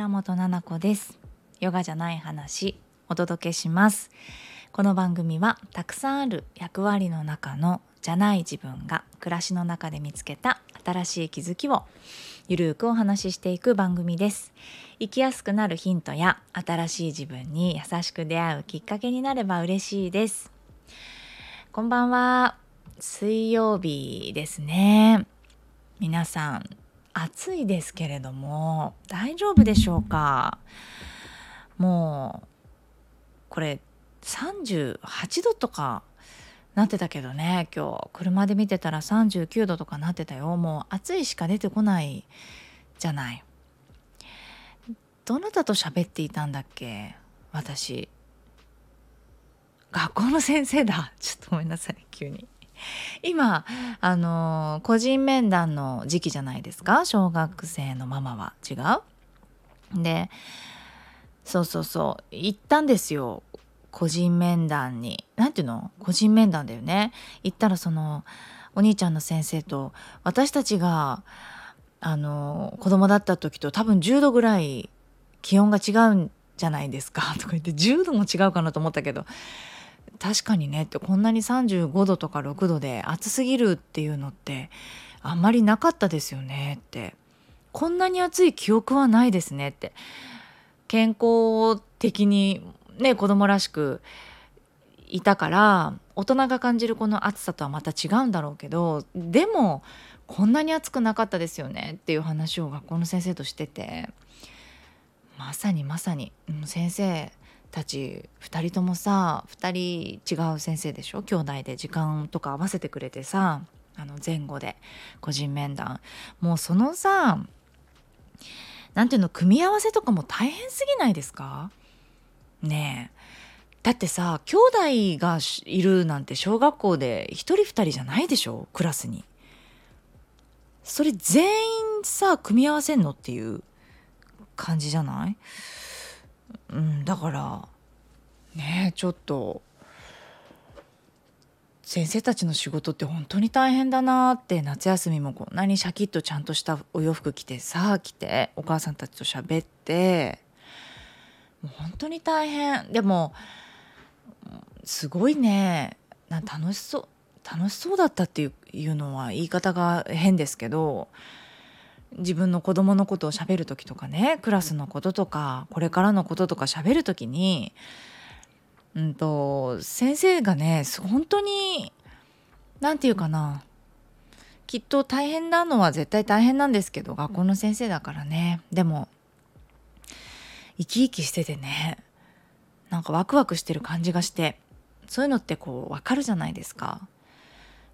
倉本々子です。ヨガじゃない話お届けします。この番組はたくさんある役割の中のじゃない自分が暮らしの中で見つけた新しい気づきをゆるーくお話ししていく番組です。生きやすくなるヒントや新しい自分に優しく出会うきっかけになれば嬉しいです。こんばんは。水曜日ですね。皆さん暑いですけれども大丈夫でしょうか？もうこれ38度とかなってたけどね今日。車で見てたら39度とかなってたよ。もう暑いしか出てこないじゃない。どなたと喋っていたんだっけ？私。学校の先生だ。ちょっとごめんなさい急に。今あの個人面談の時期じゃないですか？小学生のママは。違う？でそうそうそう。行ったんですよ。個人面談に。何ていうの？個人面談だよね。行ったらそのお兄ちゃんの先生と私たちがあの子供だった時と多分10度ぐらい気温が違うんじゃないですか？とか言って10度も違うかなと思ったけど確かにねってこんなに35度とか6度で暑すぎるっていうのってあんまりなかったですよねって。こんなに暑い記憶はないですねって。健康的にね子供らしくいたから大人が感じるこの暑さとはまた違うんだろうけどでもこんなに暑くなかったですよねっていう話を学校の先生としてて。まさにまさに。先生たち2人ともさ2人違う先生でしょ？兄弟で時間とか合わせてくれてさあの前後で個人面談。もうそのさ何ていうの組み合わせとかも大変すぎないですか？ねえ。だってさ兄弟がいるなんて小学校で1人2人じゃないでしょ？クラスに。それ全員さ組み合わせんのっていう感じじゃない？うん、だから。ねちょっと先生たちの仕事って本当に大変だなって夏休みもこんなにシャキッとちゃんとしたお洋服着てさあ着てお母さんたちと喋ってもう本当に大変。でもすごいね。楽しそう楽しそうだったっていうのは言い方が変ですけど自分の子供のことをしゃべる時とかねクラスのこととかこれからのこととかしゃべる時に、うんと、先生がね本当に何て言うかなきっと大変なのは絶対大変なんですけど学校の先生だからね。でも生き生きしててねなんかワクワクしてる感じがしてそういうのってこう分かるじゃないですか。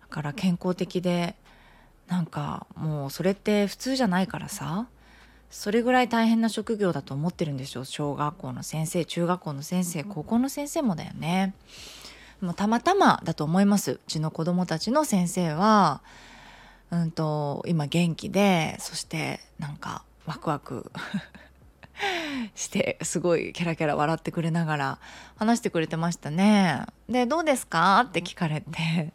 だから健康的でなんかもうそれって普通じゃないからさそれぐらい大変な職業だと思ってるんでしょ小学校の先生中学校の先生高校の先生もだよね。もうたまたまだと思いますうちの子供たちの先生はうんと今元気でそしてなんかワクワク してすごいキャラキャラ笑ってくれながら話してくれてましたね。で「どうですか?」って聞かれて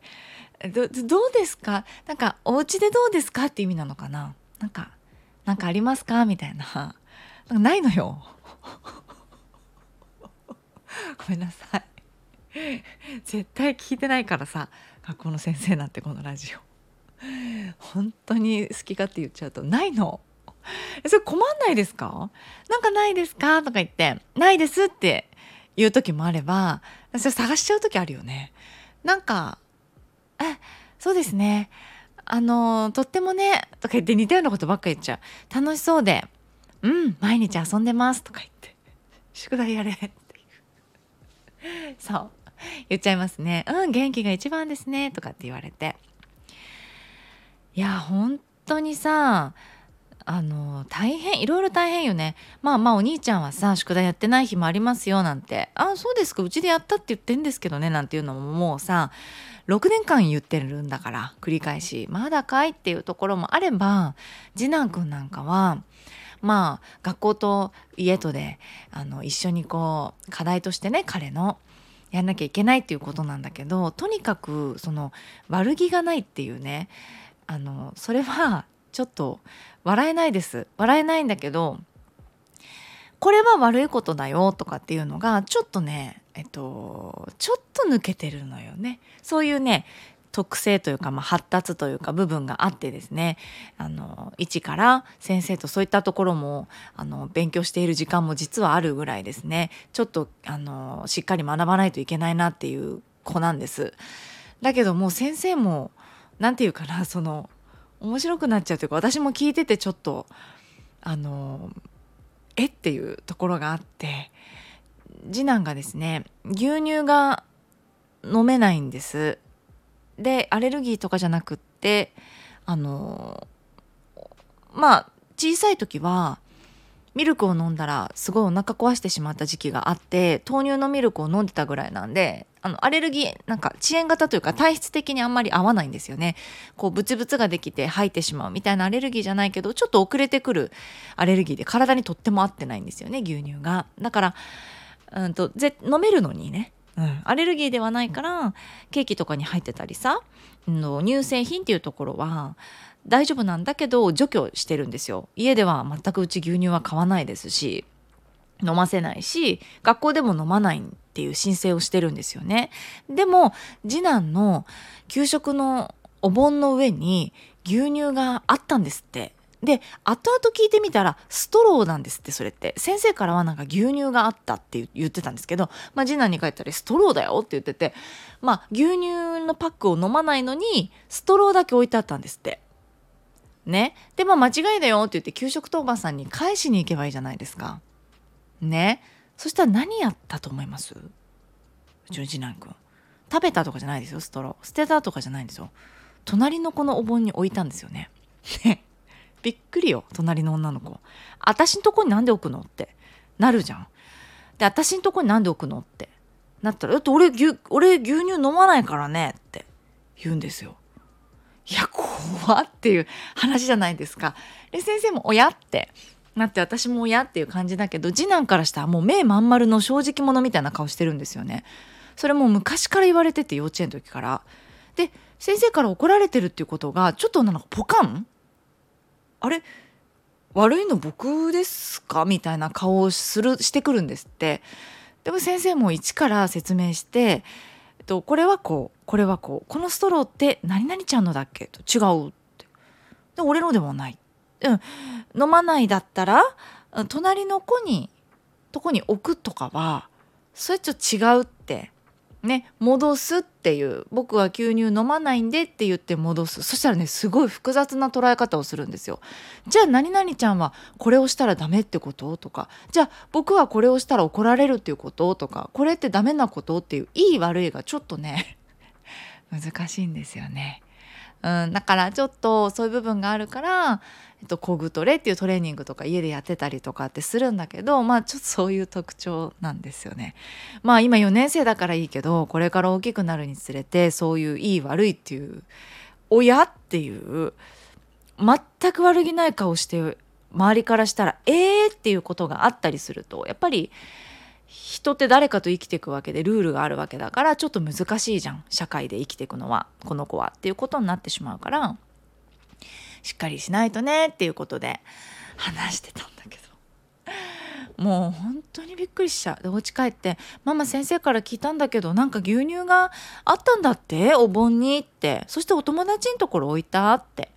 どどうですか？なんかお家でどうですかって意味なのかな？なんかなんかありますか？みたいな。なんかないのよ。ごめんなさい。絶対聞いてないからさ学校の先生なんてこのラジオ。本当に好き勝手言っちゃうとないの。それ困んないですか？なんかないですか？とか言ってないですって言う時もあればそれ探しちゃう時あるよね。なんかあそうですね。あのとってもねとか言って似たようなことばっか言っちゃう。楽しそうでうん毎日遊んでますとか言って宿題やれってそう。言っちゃいますね。うん元気が一番ですねとかって言われて。いや本当にさあの大変いろいろ大変よね。まあまあお兄ちゃんはさ宿題やってない日もありますよなんて。あそうですかうちでやったって言ってんですけどねなんていうのももうさ6年間言ってるんだから繰り返し。まだかいっていうところもあれば次男くんなんかはまあ学校と家とであの一緒にこう課題としてね彼のやんなきゃいけないっていうことなんだけどとにかくその悪気がないっていうね。あのそれはちょっと笑えないです。笑えないんだけどこれは悪いことだよとかっていうのがちょっとねえっとちょっと抜けてるのよね。そういうね特性というか、まあ、発達というか部分があってですね。あの一から先生とそういったところもあの勉強している時間も実はあるぐらいですね。ちょっとあのしっかり学ばないといけないなっていう子なんです。だけどもう先生も何て言うかなその面白くなっちゃうというか私も聞いててちょっとあのえっていうところがあって次男がですね牛乳が飲めないんです。でアレルギーとかじゃなくってあのまあ小さい時はミルクを飲んだらすごいお腹壊してしまった時期があって豆乳のミルクを飲んでたぐらいなんであのアレルギーなんか遅延型というか体質的にあんまり合わないんですよね。こうブツブツができて吐いてしまうみたいなアレルギーじゃないけどちょっと遅れてくるアレルギーで体にとっても合ってないんですよね牛乳が。だからうんとぜ飲めるのにねうん、アレルギーではないからケーキとかに入ってたりさ、乳製品っていうところは大丈夫なんだけど除去してるんですよ。家では全くうち牛乳は買わないですし飲ませないし学校でも飲まないっていう申請をしてるんですよね。でも次男の給食のお盆の上に牛乳があったんですって。で後々聞いてみたらストローなんですってそれって。先生からはなんか牛乳があったって言ってたんですけど、まあ、次男に帰ったらストローだよって言っててまあ牛乳のパックを飲まないのにストローだけ置いてあったんですって。ね。で、まあ間違いだよって言って給食当番さんに返しに行けばいいじゃないですか。ね。そしたら何やったと思います？うちの次男くん。食べたとかじゃないですよ、ストロー。捨てたとかじゃないんですよ。隣の子のお盆に置いたんですよね。ね。びっくりよ、隣の女の子。私んとこになんで置くのってなるじゃん。で、私んとこになんで置くのってなったら、だって俺牛、俺牛乳飲まないからねって言うんですよ。いや怖っていう話じゃないですか。で先生も親ってなって私も親っていう感じだけど次男からしたらもう目まん丸の正直者みたいな顔してるんですよね。それも昔から言われてて幼稚園の時から。で先生から怒られてるっていうことがちょっとなんかポカンあれ？悪いの僕ですか？みたいな顔をするしてくるんですって。でも先生も一から説明してえっと、これはこうこれはこうこのストローって何々ちゃんのだっけ？と違うって。で俺のでもない、うん、飲まないだったら隣の子にとこに置くとかはそれちょっと違うって。ね戻すっていう僕は牛乳飲まないんでって言って戻すそしたらねすごい複雑な捉え方をするんですよ。じゃあ何々ちゃんはこれをしたらダメってこととかじゃあ僕はこれをしたら怒られるっていうこととかこれってダメなことっていういい悪いがちょっとね 難しいんですよね。ん、だからちょっとそういう部分があるからえっと、コグトレっていうトレーニングとか家でやってたりとかってするんだけどまあちょっとそういう特徴なんですよね。まあ今4年生だからいいけどこれから大きくなるにつれてそういういい悪いっていう親っていう全く悪気ない顔して周りからしたらえーっていうことがあったりするとやっぱり人って誰かと生きていくわけでルールがあるわけだからちょっと難しいじゃん社会で生きていくのはこの子はっていうことになってしまうからしっかりしないとねっていうことで話してたんだけど。もう本当にびっくりしちゃうでお家帰って「ママ先生から聞いたんだけどなんか牛乳があったんだって？お盆に」って。そしてお友達のところ置いたって。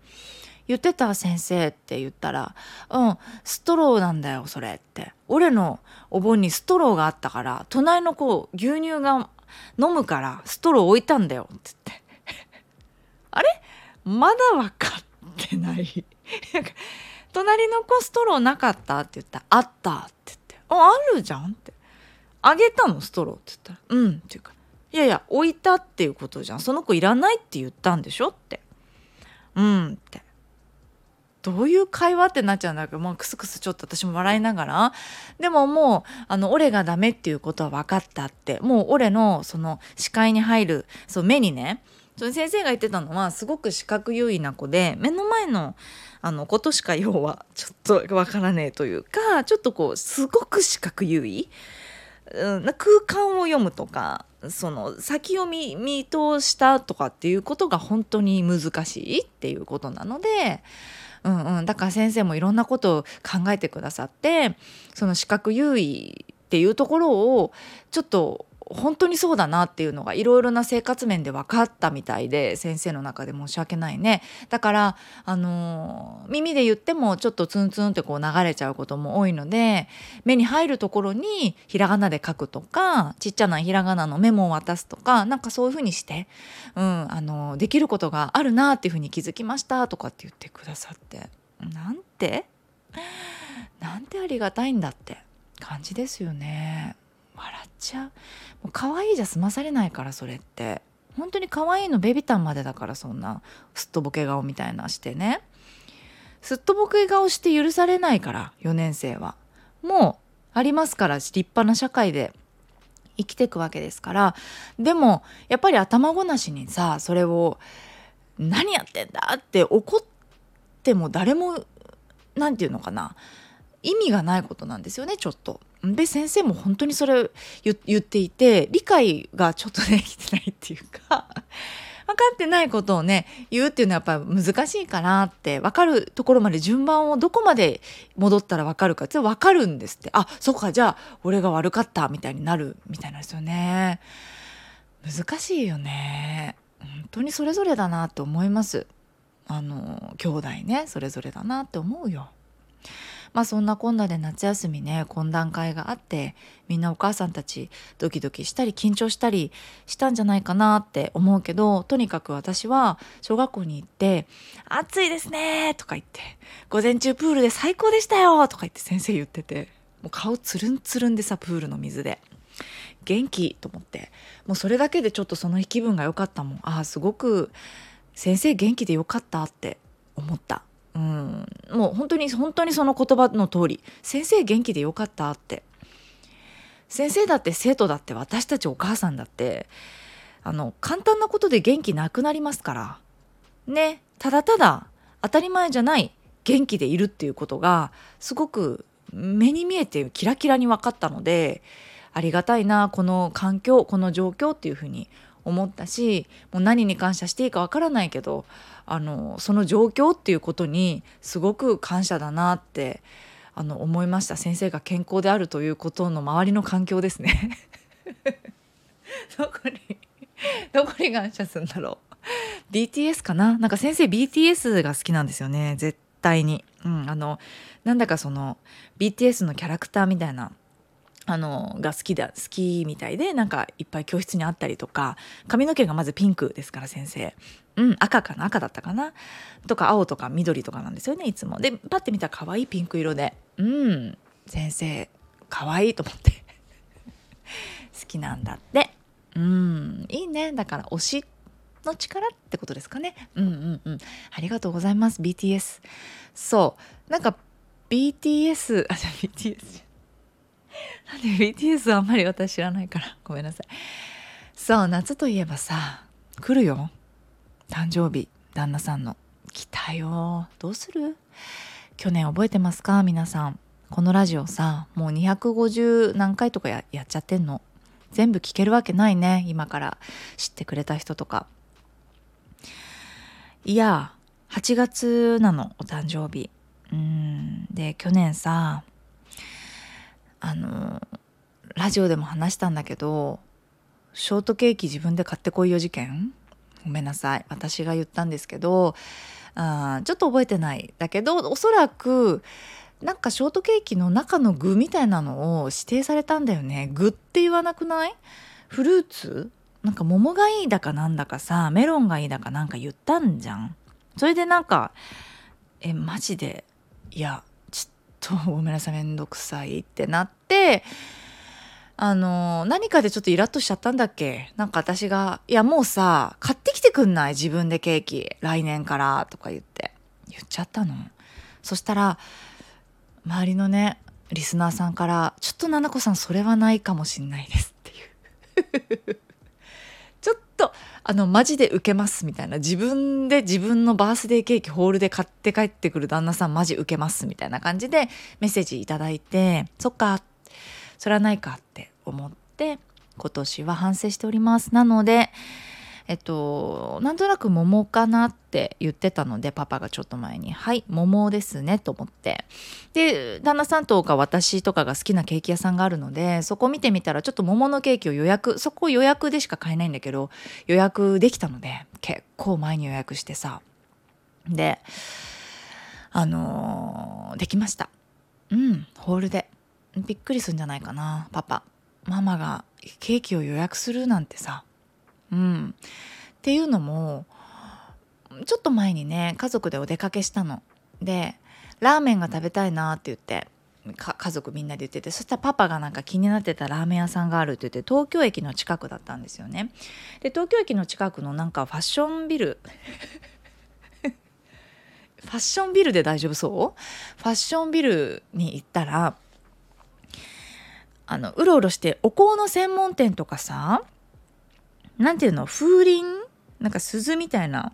言ってた先生って言ったら「うんストローなんだよそれ」って。俺のお盆にストローがあったから隣の子牛乳が飲むからストロー置いたんだよって言って。あれ？まだ分かってない。隣の子ストローなかった？って言ったら「あった」って言って「ああるじゃん」って「あげたのストロー」って言ったら「うん」っていうか「いやいや置いたっていうことじゃん。その子いらないって言ったんでしょ」って「うん」って。どういう会話ってなっちゃうんだけど、まあ、クスクスちょっと私も笑いながら。でももうあの俺がダメっていうことは分かったって。もう俺のその視界に入るそう目にね。その先生が言ってたのはすごく視覚優位な子で目の前のあのことしか要はちょっとわからねえというかちょっとこうすごく視覚優位、うん、空間を読むとか。その先を見見通したとかっていうことが本当に難しいっていうことなのでうんうん、だから先生もいろんなことを考えてくださってその資格優位っていうところをちょっと本当にそうだなっていうのがいろいろな生活面で分かったみたいで先生の中で申し訳ないね。だからあの耳で言ってもちょっとツンツンってこう流れちゃうことも多いので目に入るところにひらがなで書くとかちっちゃなひらがなのメモを渡すとかなんかそういうふうにして、うん、あのできることがあるなっていうふうに気づきましたとかって言ってくださって。なんて？なんてありがたいんだって感じですよね。笑っちゃう。もう可愛いじゃ済まされないからそれって。本当に可愛いのベビタンまでだからそんなすっとぼけ顔みたいなしてね。すっとぼけ顔して許されないから4年生は。もうありますから立派な社会で生きていくわけですから。でもやっぱり頭ごなしにさそれを「何やってんだ!」って怒っても誰も何て言うのかな。意味がないことなんですよねちょっと。で先生も本当にそれ言っていて理解がちょっとできてないっていうか 分かってないことをね言うっていうのはやっぱ難しいかなって分かるところまで順番をどこまで戻ったら分かるかって分かるんですって。あそっかじゃあ俺が悪かったみたいになるみたいなんですよね。難しいよね。本当にそれぞれだなと思います。あの兄弟ねそれぞれだなって思うよ。まあそんなこんなで夏休みね懇談会があってみんなお母さんたちドキドキしたり緊張したりしたんじゃないかなって思うけどとにかく私は小学校に行って「暑いですね」とか言って「午前中プールで最高でしたよ」とか言って先生言っててもう顔つるんつるんでさプールの水で。元気と思って。もうそれだけでちょっとその日気分が良かったもん。ああすごく先生元気でよかったって思った。うん、もう本当に本当にその言葉の通り先生元気でよかったって。先生だって生徒だって私たちお母さんだってあの簡単なことで元気なくなりますから。ね。ただただ当たり前じゃない元気でいるっていうことがすごく目に見えてキラキラに分かったのでありがたいなこの環境この状況っていうふうに思ったしもう何に感謝していいかわからないけどあのその状況っていうことにすごく感謝だなってあの思いました。先生が健康であるということの周りの環境ですね。どこにどこに感謝するんだろう。BTS かな？なんか先生 BTS が好きなんですよね。絶対に、うん、あのなんだかその BTS のキャラクターみたいなあのが好きだ好きみたいでなんかいっぱい教室にあったりとか髪の毛がまずピンクですから先生。うん赤かな？赤だったかな？とか青とか緑とかなんですよねいつも。でパッて見たら可愛いピンク色で。うん先生可愛いと思って。好きなんだって。うんいいね。だから推しの力ってことですかね。うんうんうん。ありがとうございます BTS そうなんか BTS あじゃあ BTS なんで BTS はあんまり私知らないから。ごめんなさい。そう夏といえばさ来るよ。誕生日旦那さんの。来たよ。どうする？去年覚えてますか？皆さん。このラジオさもう250何回とかやっちゃってんの。全部聞けるわけないね今から。知ってくれた人とか。いや8月なのお誕生日。うん。で去年さあのラジオでも話したんだけどショートケーキ自分で買ってこいよ事件？ごめんなさい。私が言ったんですけどあちょっと覚えてないだけどおそらくなんかショートケーキの中の具みたいなのを指定されたんだよね。具って言わなくない？フルーツ？なんか桃がいいだかなんだかさメロンがいいだかなんか言ったんじゃん。それでなんかえマジで？いやとごめんなさいめんどくさいってなってあの何かでちょっとイラッとしちゃったんだっけ？なんか私が「いやもうさ買ってきてくんない？自分でケーキ来年から」とか言って。言っちゃったの。そしたら周りのねリスナーさんから「ちょっと菜々子さんそれはないかもしんないです」っていう。あのマジで受けますみたいな。自分で自分のバースデーケーキホールで買って帰ってくる旦那さんマジ受けますみたいな感じでメッセージいただいてそっかそれはないかって思って今年は反省しております。なのでえっとなんとなく桃かなって言ってたのでパパがちょっと前に「はい桃ですね」と思って。で旦那さんとか私とかが好きなケーキ屋さんがあるのでそこ見てみたらちょっと桃のケーキを予約そこ予約でしか買えないんだけど予約できたので結構前に予約してさ。であのー、できました。うんホールで。びっくりするんじゃないかなパパ。ママがケーキを予約するなんてさ。うん。っていうのもちょっと前にね家族でお出かけしたの。でラーメンが食べたいなって言って家族みんなで言っててそしたらパパがなんか気になってたラーメン屋さんがあるって言って東京駅の近くだったんですよね。で東京駅の近くのなんかファッションビル ファッションビルで大丈夫そう？ファッションビルに行ったらあのうろうろしてお香の専門店とかさなんていうの？風鈴？なんか鈴みたいな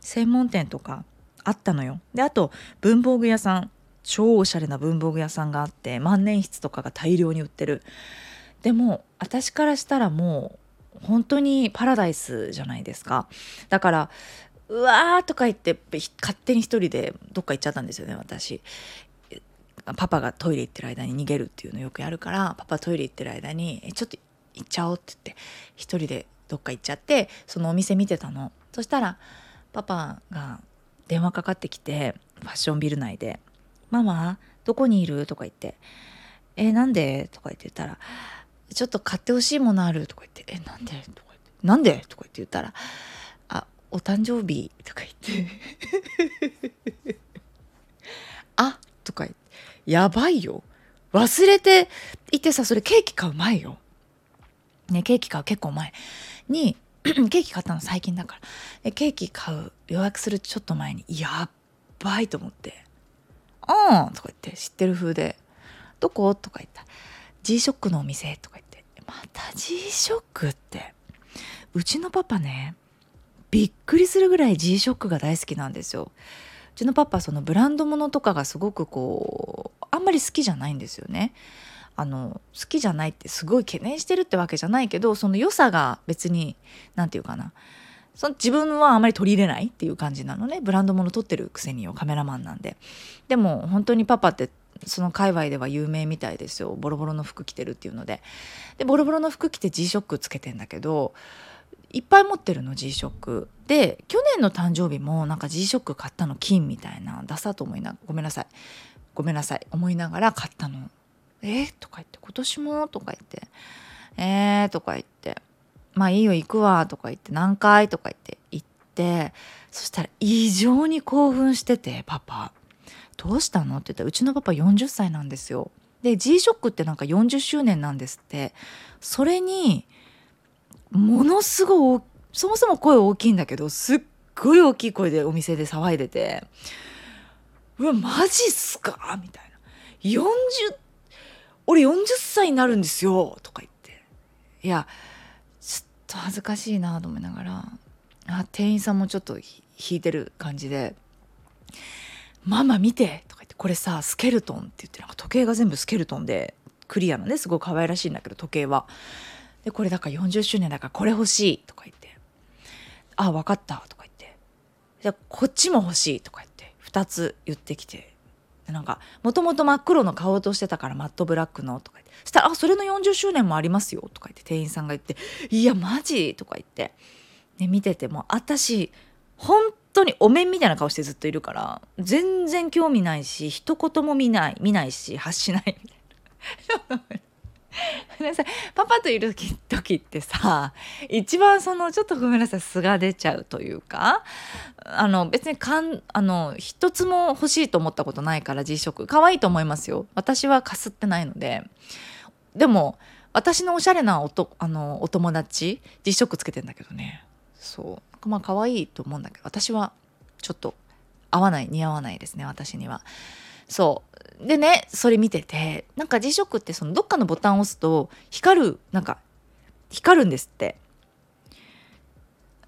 専門店とかあったのよ。であと文房具屋さん超おしゃれな文房具屋さんがあって万年筆とかが大量に売ってる。でも私からしたらもう本当にパラダイスじゃないですか。だからうわーとか言って勝手に一人でどっか行っちゃったんですよね私。パパがトイレ行ってる間に逃げるっていうのよくやるからパパトイレ行ってる間に「ちょっと行っちゃおう」って言って一人でどっか行っちゃってそのお店見てたのそしたらパパが電話かかってきてファッションビル内で「ママどこにいる?」とか言って「えなんで?」とか言って言ったら「ちょっと買ってほしいものある」とか言って「えなんで?」とか言って「なんで?」とか言って言ったら「あお誕生日」とか言って「あ？とか言って「やばいよ忘れていてさそれケーキ買う前よ」ねケーキ買う結構前に ケーキ買ったの最近だからケーキ買う予約するちょっと前にやっばいと思って「うん」とか言って知ってる風で「どこ?」とか言った G ショックのお店とか言ってまた G ショックってうちのパパねびっくりするぐらい G ショックが大好きなんですよ。うちのパパそのブランド物とかがすごくこうあんまり好きじゃないんですよね。あの好きじゃないってすごい懸念してるってわけじゃないけどその良さが別に何て言うかな。その自分はあまり取り入れないっていう感じなのね。ブランド物撮ってるくせによカメラマンなんで。でも本当にパパってその界隈では有名みたいですよ。ボロボロの服着てるっていうので。でボロボロの服着て G ショックつけてんだけどいっぱい持ってるの G ショック。で去年の誕生日もなんか G ショック買ったの金みたいなダサと思いなごめんなさい。ごめんなさい。思いながら買ったの。え？ー、とか言って今年も？とか言って。えー、とか言って。まあいいよ行くわ。とか言って何回？とか言って行って。そしたら異常に興奮しててパパ。どうしたの？って言ったらうちのパパ40歳なんですよ。で G ショックってなんか40周年なんですって。それにものすごいそもそも声大きいんだけどすっごい大きい声でお店で騒いでて「うわマジっすか?」みたいな。40俺40歳になるんですよ」とか言って。いやちょっと恥ずかしいなと思いながらあ店員さんもちょっと引いてる感じで「ママ見て」とか言って「これさスケルトン」って言ってなんか時計が全部スケルトンでクリアなねすごい可愛らしいんだけど時計は。でこれだから40周年だからこれ欲しいとか言って「あ分かった」とか言って「じゃこっちも欲しい」とか言って2つ言ってきて。なんかもともと真っ黒の買おうとしてたからマットブラックのとか言ってそしたら「あそれの40周年もありますよ」とか言って店員さんが言って「いやマジ?」とか言って、ね、見てても私本当にお面みたいな顔してずっといるから全然興味ないし一言も見ない見ないし発しないみたいな。なさパパといる時ってさ一番そのちょっとごめんなさい素が出ちゃうというかあの別にかんあの一つも欲しいと思ったことないから G ショック可愛いと思いますよ。私はかすってないので。でも私のおしゃれなおとあのお友達 G ショックつけてんだけどね。そう。まあ可愛いと思うんだけど私はちょっと合わない似合わないですね私には。そう。でねそれ見ててなんか G ショックってそのどっかのボタンを押すと光るなんか光るんですって。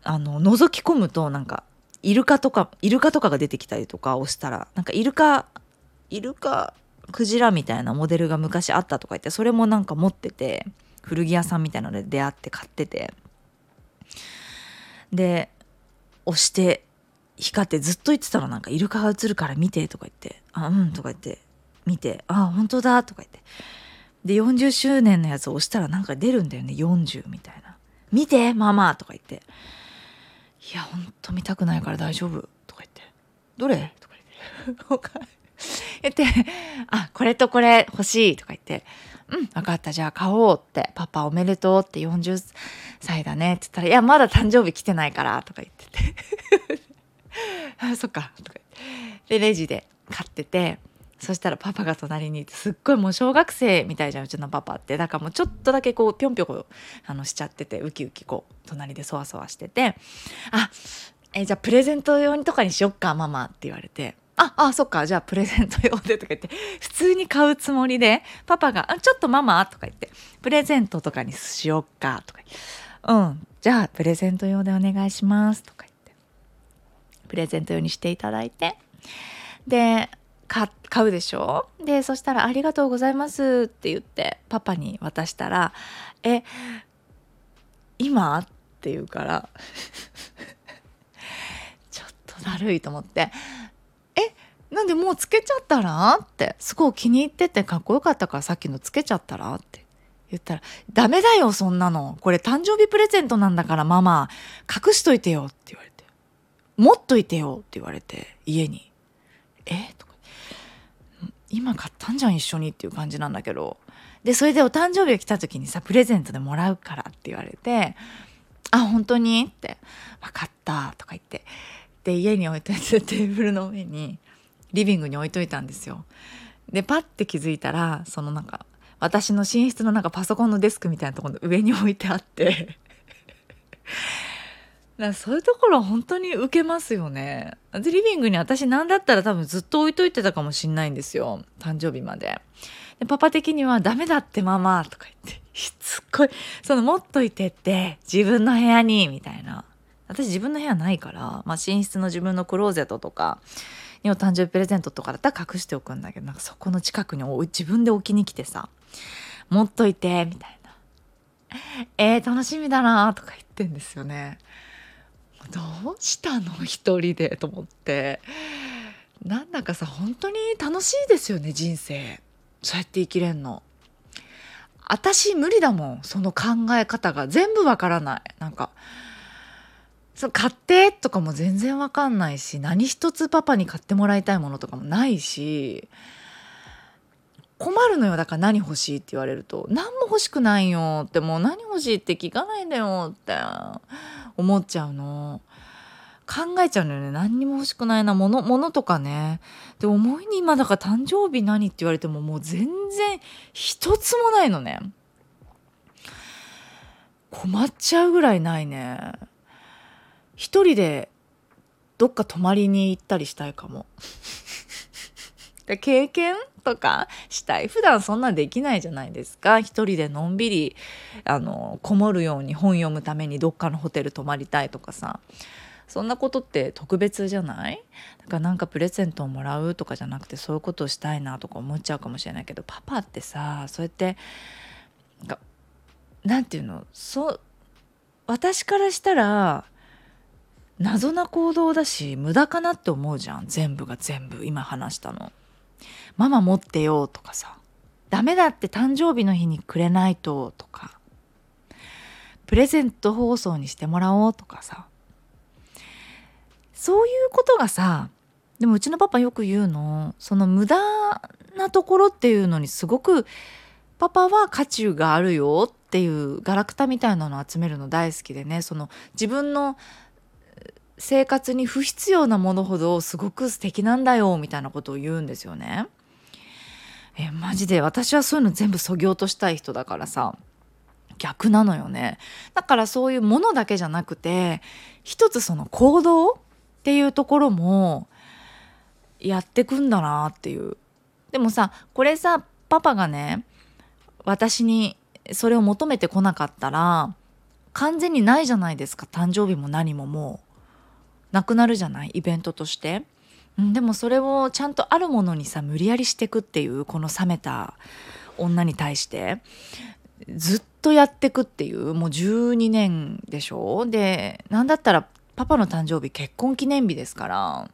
あの覗き込むとなんかイルカとかイルカとかが出てきたりとか押したらなんかイルカイルカクジラみたいなモデルが昔あったとか言ってそれもなんか持ってて古着屋さんみたいなので出会って買ってて。で押して光ってずっと言ってたのなんかイルカが映るから見てとか言って。あうんとか言って。見て。あ本当だとか言って。で40周年のやつを押したらなんか出るんだよね。40みたいな。見てママとか言って。いやほんと見たくないから大丈夫とか言って。どれ？とか言って。言って。あこれとこれ欲しいとか言って。うん分かった。じゃあ買おうって。パパおめでとうって40歳だねって言ったらいやまだ誕生日来てないからとか言ってて。あそっか。とかでレジで買っててそしたらパパが隣にいてすっごいもう小学生みたいじゃんうちのパパって。だからもうちょっとだけこうぴょんぴょこあのしちゃっててウキウキこう隣でそわそわしてて「あえじゃあプレゼント用にとかにしよっかママ」って言われて「ああそっか。じゃあプレゼント用で」とか言って。普通に買うつもりでパパが「あちょっとママ」とか言って「プレゼントとかにしよっか」とか「うん。じゃあプレゼント用でお願いします」とかプレゼント用にしていただいて。で買うでしょ？でそしたら「ありがとうございます」って言ってパパに渡したら「え今?」って言うから ちょっとだるいと思って「えなんでもうつけちゃったら?」ってすごい気に入っててかっこよかったからさっきのつけちゃったら？って。言ったら「ダメだよそんなの。これ誕生日プレゼントなんだからママ。隠しといてよ」って言われて「持っといてよ」って言われて家に「え？とか今買ったんじゃん一緒にっていう感じなんだけど。でそれでお誕生日が来た時にさプレゼントでもらうからって言われて「あ本当に?」って「分かった」とか言って。で家に置いといて テーブルの上にリビングに置いといたんですよ。でパッて気づいたらそのなんか私の寝室のなんかパソコンのデスクみたいなところの上に置いてあって。だそういうところは本当に受けますよね。でリビングに私何だったら多分ずっと置いといてたかもしんないんですよ誕生日まで。でパパ的には「ダメだってママ」とか言ってしつこいその持っといてって自分の部屋にみたいな私自分の部屋ないから、まあ、寝室の自分のクローゼットとかにお誕生日プレゼントとかだったら隠しておくんだけどなんかそこの近くに自分で置きに来てさ「持っといて」みたいな「えー、楽しみだな」とか言ってんですよね。どうしたの？一人でと思って。なんだかさ本当に楽しいですよね人生。そうやって生きれんの。私無理だもんその考え方が。全部わからない。なんかそ買ってとかも全然わかんないし何一つパパに買ってもらいたいものとかもないし困るのよだから何欲しいって言われると。何も欲しくないよってもう何欲しいって聞かないんだよって。思っちゃうの。考えちゃうのよね。何にも欲しくないな。ものものとかね。で思いに今だから誕生日何って言われてももう全然一つもないのね。困っちゃうぐらいないね。一人でどっか泊まりに行ったりしたいかも。経験とかしたい。普段そんなできないじゃないですか。一人でのんびりあのこもるように本読むためにどっかのホテル泊まりたいとかさ。そんなことって特別じゃない？だからなんかプレゼントをもらうとかじゃなくてそういうことをしたいなとか思っちゃうかもしれないけどパパってさそうやって何て言うの？そう私からしたら謎な行動だし無駄かなって思うじゃん。全部が全部。今話したの。ママ持ってよとかさダメだって誕生日の日にくれないととかプレゼント放送にしてもらおうとかさそういうことがさでもうちのパパよく言うのその無駄なところっていうのにすごくパパは価値があるよっていうガラクタみたいなのを集めるの大好きでねその自分の生活に不必要なものほどすごく素敵なんだよみたいなことを言うんですよね。えマジで私はそういうの全部そぎ落としたい人だからさ。逆なのよね。だからそういうものだけじゃなくて一つその行動っていうところもやってくんだなっていう。でもさこれさパパがね私にそれを求めてこなかったら完全にないじゃないですか。誕生日も何ももう。なくなるじゃない？イベントとして。でもそれをちゃんとあるものにさ無理やりしていくっていうこの冷めた女に対してずっとやってくっていうもう12年でしょ？でなんだったらパパの誕生日結婚記念日ですから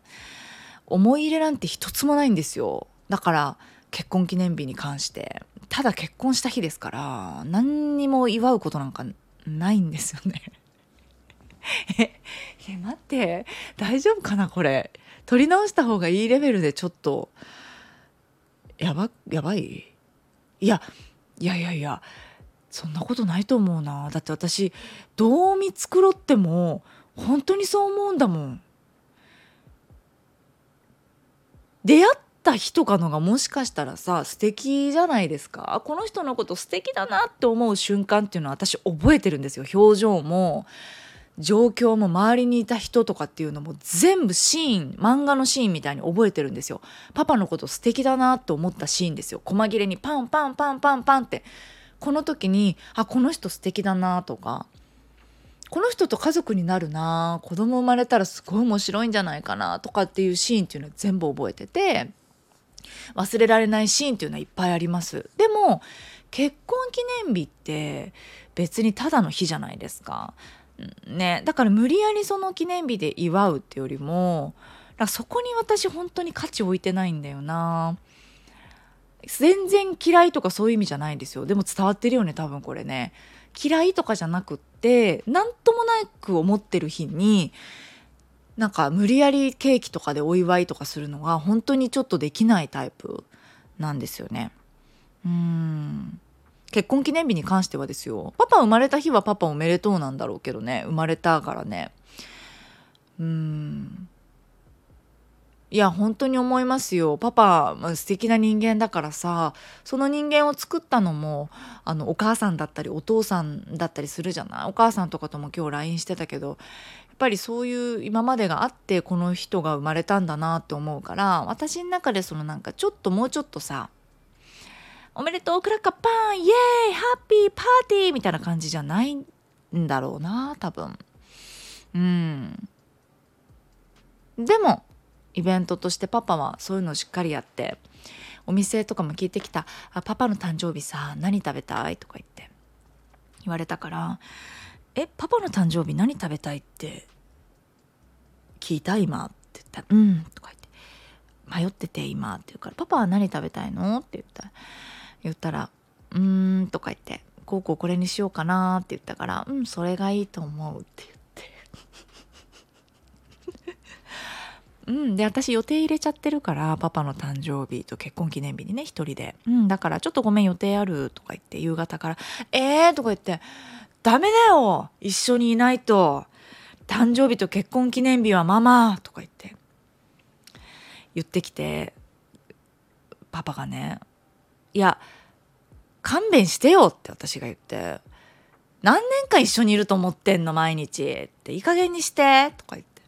思い入れなんて一つもないんですよ。だから結婚記念日に関して。ただ結婚した日ですから何にも祝うことなんかないんですよね。ええ待って大丈夫かなこれ？取り直した方がいいレベルでちょっとやばやばい？いやいやいやいやそんなことないと思うな。だって私どう見繕っても本当にそう思うんだもん。出会った日とかのがもしかしたらさ素敵じゃないですか。この人のこと素敵だなって思う瞬間っていうのは私覚えてるんですよ。表情も。状況も周りにいた人とかっていうのも全部シーン漫画のシーンみたいに覚えてるんですよ。パパのこと素敵だなって思ったシーンですよ。細切れにパンパンパンパンパンって。この時にあこの人素敵だなとかこの人と家族になるな子供生まれたらすごい面白いんじゃないかなとかっていうシーンっていうのは全部覚えてて忘れられないシーンっていうのはいっぱいあります。でも結婚記念日って別にただの日じゃないですか。ね。だから無理やりその記念日で祝うってよりもそこに私本当に価値置いてないんだよな。全然嫌いとかそういう意味じゃないんですよ。でも伝わってるよね多分これね。嫌いとかじゃなくって何ともなく思ってる日になんか無理やりケーキとかでお祝いとかするのが本当にちょっとできないタイプなんですよね。うん。結婚記念日に関してはですよ。パパ生まれた日はパパおめでとうなんだろうけどね。生まれたからね。うん。いや本当に思いますよ。パパ、素敵な人間だからさ。その人間を作ったのもあのお母さんだったりお父さんだったりするじゃない？お母さんとかとも今日 LINE してたけどやっぱりそういう今までがあってこの人が生まれたんだなって思うから私の中でそのなんかちょっともうちょっとさおめでとうクラッカーパンイエーイハッピーパーティーみたいな感じじゃないんだろうな多分うんでもイベントとしてパパはそういうのをしっかりやってお店とかも聞いてきた「あパパの誕生日さ何食べたい?」とか言って言われたから「えパパの誕生日何食べたいって聞いた今」って言ったら「うん」とか言って「迷ってて今」って言うから「パパは何食べたいの?」って言ったら言ったら「うーん」とか言って「こうこうこれにしようかな」って言ったから「うんそれがいいと思う」って言って。うん、で私予定入れちゃってるからパパの誕生日と結婚記念日にね一人で、うん、だからちょっとごめん予定あるとか言って夕方から「えー」とか言って「ダメだよ一緒にいないと誕生日と結婚記念日はママ」とか言って言ってきてパパがねいや勘弁してよって私が言って何年間一緒にいると思ってんの毎日。っていい加減にしてとか言って。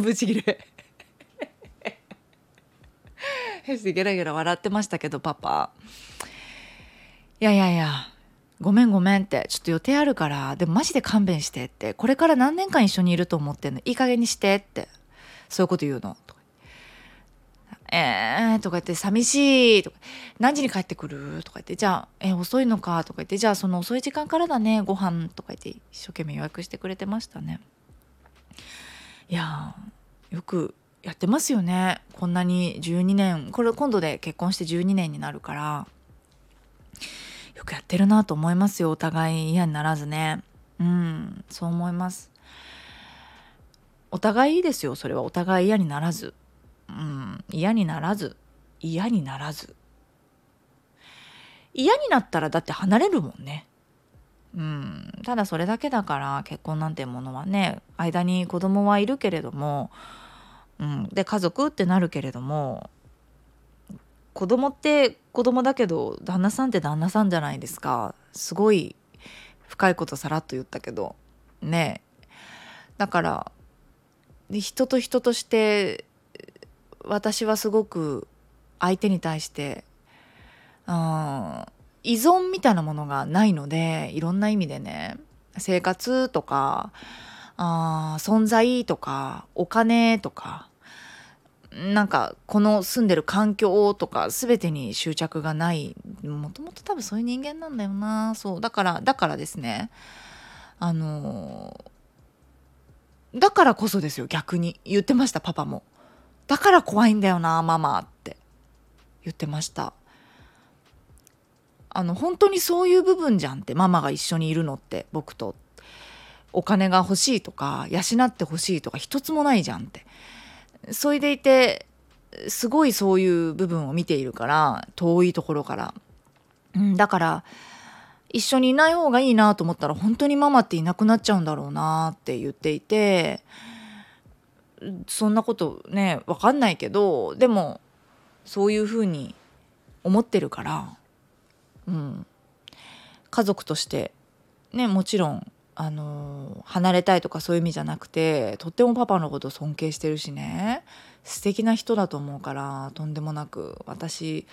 ブチギレゲラゲラ笑ってましたけどパパ。いやいやいやごめんごめんって。ちょっと予定あるからでもマジで勘弁してって。これから何年間一緒にいると思ってんのいい加減にしてって。そういうこと言うの。とえーとか言って寂しいとか何時に帰ってくる？とか言ってじゃあえ遅いのか？とか言ってじゃあその遅い時間からだねご飯とか言って一生懸命予約してくれてましたね。いやよくやってますよね。こんなに12年これ今度で結婚して12年になるからよくやってるなと思いますよ。お互い嫌にならずね。うんそう思います。お互いいいですよそれは。お互い嫌にならず、嫌にならず嫌にならず。嫌になったらだって離れるもんね。うん、ただそれだけだから結婚なんてものはね間に子供はいるけれども、うん、で家族ってなるけれども子供って子供だけど旦那さんって旦那さんじゃないですか。すごい深いことさらっと言ったけど。ね。だから人と人として私はすごく相手に対してうん依存みたいなものがないのでいろんな意味でね生活とかあ存在とかお金とかなんかこの住んでる環境とか全てに執着がない。もともと多分そういう人間なんだよな。そうだからだからですねあのだからこそですよ逆に。言ってましたパパも。だから怖いんだよなママって言ってました。あの本当にそういう部分じゃんってママが一緒にいるのって僕と。お金が欲しいとか養ってほしいとか一つもないじゃんって。それでいてすごいそういう部分を見ているから遠いところから、うん、だから一緒にいない方がいいなと思ったら本当にママっていなくなっちゃうんだろうなって言っていてそんなことね分かんないけどでもそういうふうに思ってるから、うん、家族としてねもちろんあの離れたいとかそういう意味じゃなくてとってもパパのこと尊敬してるしね素敵な人だと思うからとんでもなく私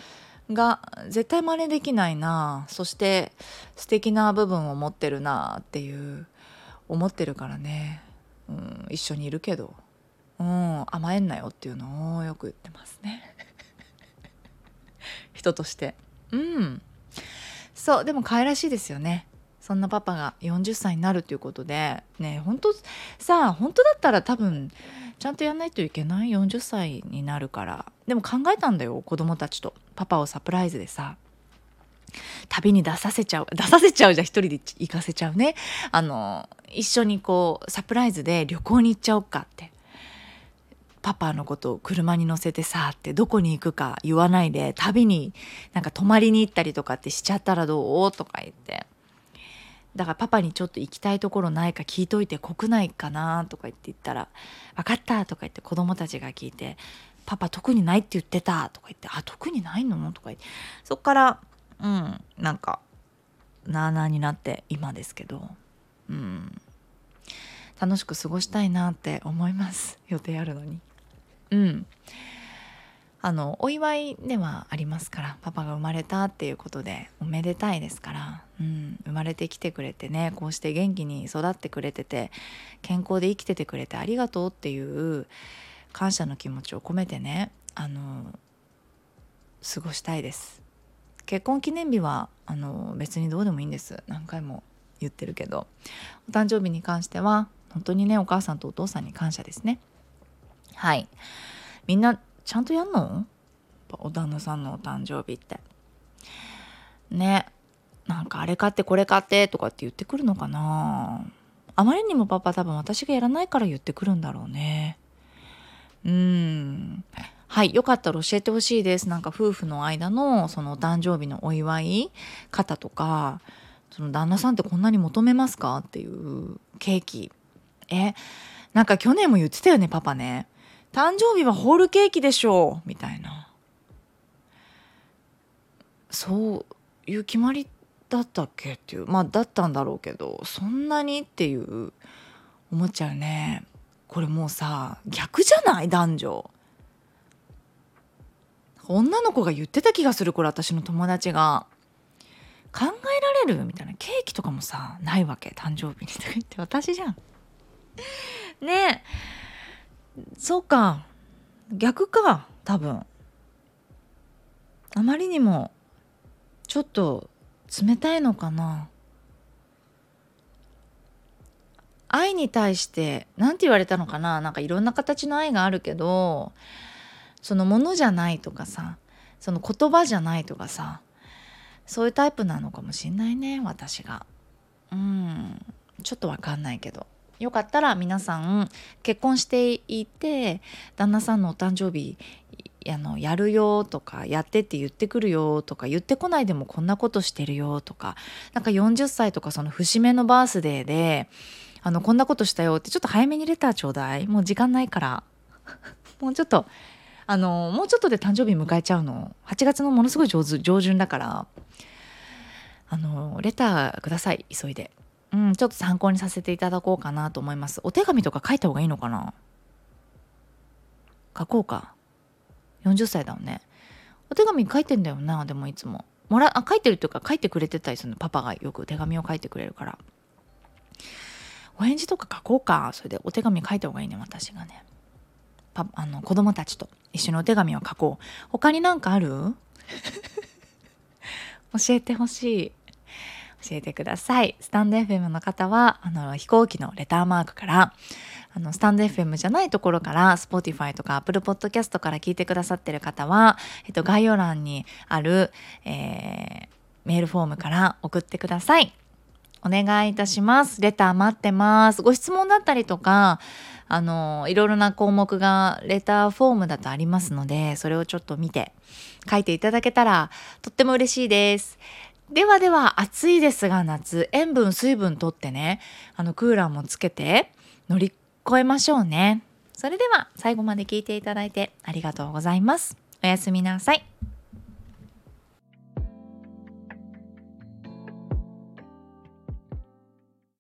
が絶対真似できないなそして素敵な部分を持ってるなっていう思ってるからね、うん、一緒にいるけど、うん、甘えんなよっていうのをよく言ってますね。人として。うん。そうでも可愛らしいですよね。そんなパパが40歳になるということで。ね本当さあ本当だったら多分ちゃんとやんないといけない？40歳になるから。でも考えたんだよ子供たちと。パパをサプライズでさ。旅に出させちゃう。出させちゃうじゃ一人で行かせちゃうね。あの一緒にこうサプライズで旅行に行っちゃおうかって。パパのことを車に乗せてさってどこに行くか言わないで旅になんか泊まりに行ったりとかってしちゃったらどう？とか言って。だからパパにちょっと行きたいところないか聞いといて国内かなとか言って言ったら「分かった」とか言って子供たちが聞いて「パパ特にないって言ってた」とか言って「あ特にないの?」とか言って。そっからうんなんかなあなあになって今ですけど。うん。楽しく過ごしたいなって思います。予定あるのに。うん。あのお祝いではありますからパパが生まれたっていうことでおめでたいですから、うん、生まれてきてくれてねこうして元気に育ってくれてて健康で生きててくれてありがとうっていう感謝の気持ちを込めてねあの過ごしたいです。結婚記念日はあの別にどうでもいいんです。何回も言ってるけどお誕生日に関しては本当にねお母さんとお父さんに感謝ですね。はい。みんなちゃんとやんの？お旦那さんのお誕生日って。ね。なんかあれ買ってこれ買ってとかって言ってくるのかな？あまりにもパパ多分私がやらないから言ってくるんだろうね。うん。はいよかったら教えてほしいです。なんか夫婦の間のそのお誕生日のお祝い方とかその旦那さんってこんなに求めますか？っていうケーキ。え？なんか去年も言ってたよねパパね。誕生日はホールケーキでしょう。みたいな。そういう決まりだったっけっていう。まあだったんだろうけど。そんなにっていう思っちゃうね。これもうさ逆じゃない？男女。女の子が言ってた気がするこれ私の友達が。考えられる？みたいな。ケーキとかもさないわけ？誕生日にとか言って私じゃん。ね。えそうか。逆か多分。あまりにもちょっと冷たいのかな。愛に対して何て言われたのかな。なんかいろんな形の愛があるけどそのものじゃないとかさその言葉じゃないとかさそういうタイプなのかもしんないね私が。うん。ちょっとわかんないけど。よかったら皆さん結婚していて旦那さんのお誕生日あのやるよとかやってって言ってくるよとか言ってこないでもこんなことしてるよとかなんか40歳とかその節目のバースデーであのこんなことしたよってちょっと早めにレターちょうだい。もう時間ないから。もうちょっとあのもうちょっとで誕生日迎えちゃうの。8月のものすごい上手上旬だから。あのレターください急いで。うん、ちょっと参考にさせていただこうかなと思います。お手紙とか書いた方がいいのかな？書こうか。40歳だもんね。お手紙書いてんだよな、でもいつも。もらあ書いてるというか書いてくれてたりするの。パパがよく。手紙を書いてくれるから。お返事とか書こうか。それでお手紙書いた方がいいね私がね。パあの子供たちと。一緒にお手紙を書こう。他に何かある？教えてほしい。教えてくださいスタンド FM の方はあの飛行機のレターマークからあのスタンド FM じゃないところから Spotify とか Apple Podcast から聞いてくださってる方は、えっと、概要欄にある、えー、メールフォームから送ってください。お願いいたします。レター待ってます。ご質問だったりとか、あの、いろいろな項目がレターフォームだとありますので、それをちょっと見て書いていただけたらとっても嬉しいです。ではでは暑いですが夏塩分水分とってねあのクーラーもつけて乗り越えましょうね。それでは最後まで聞いていただいてありがとうございます。おやすみなさい。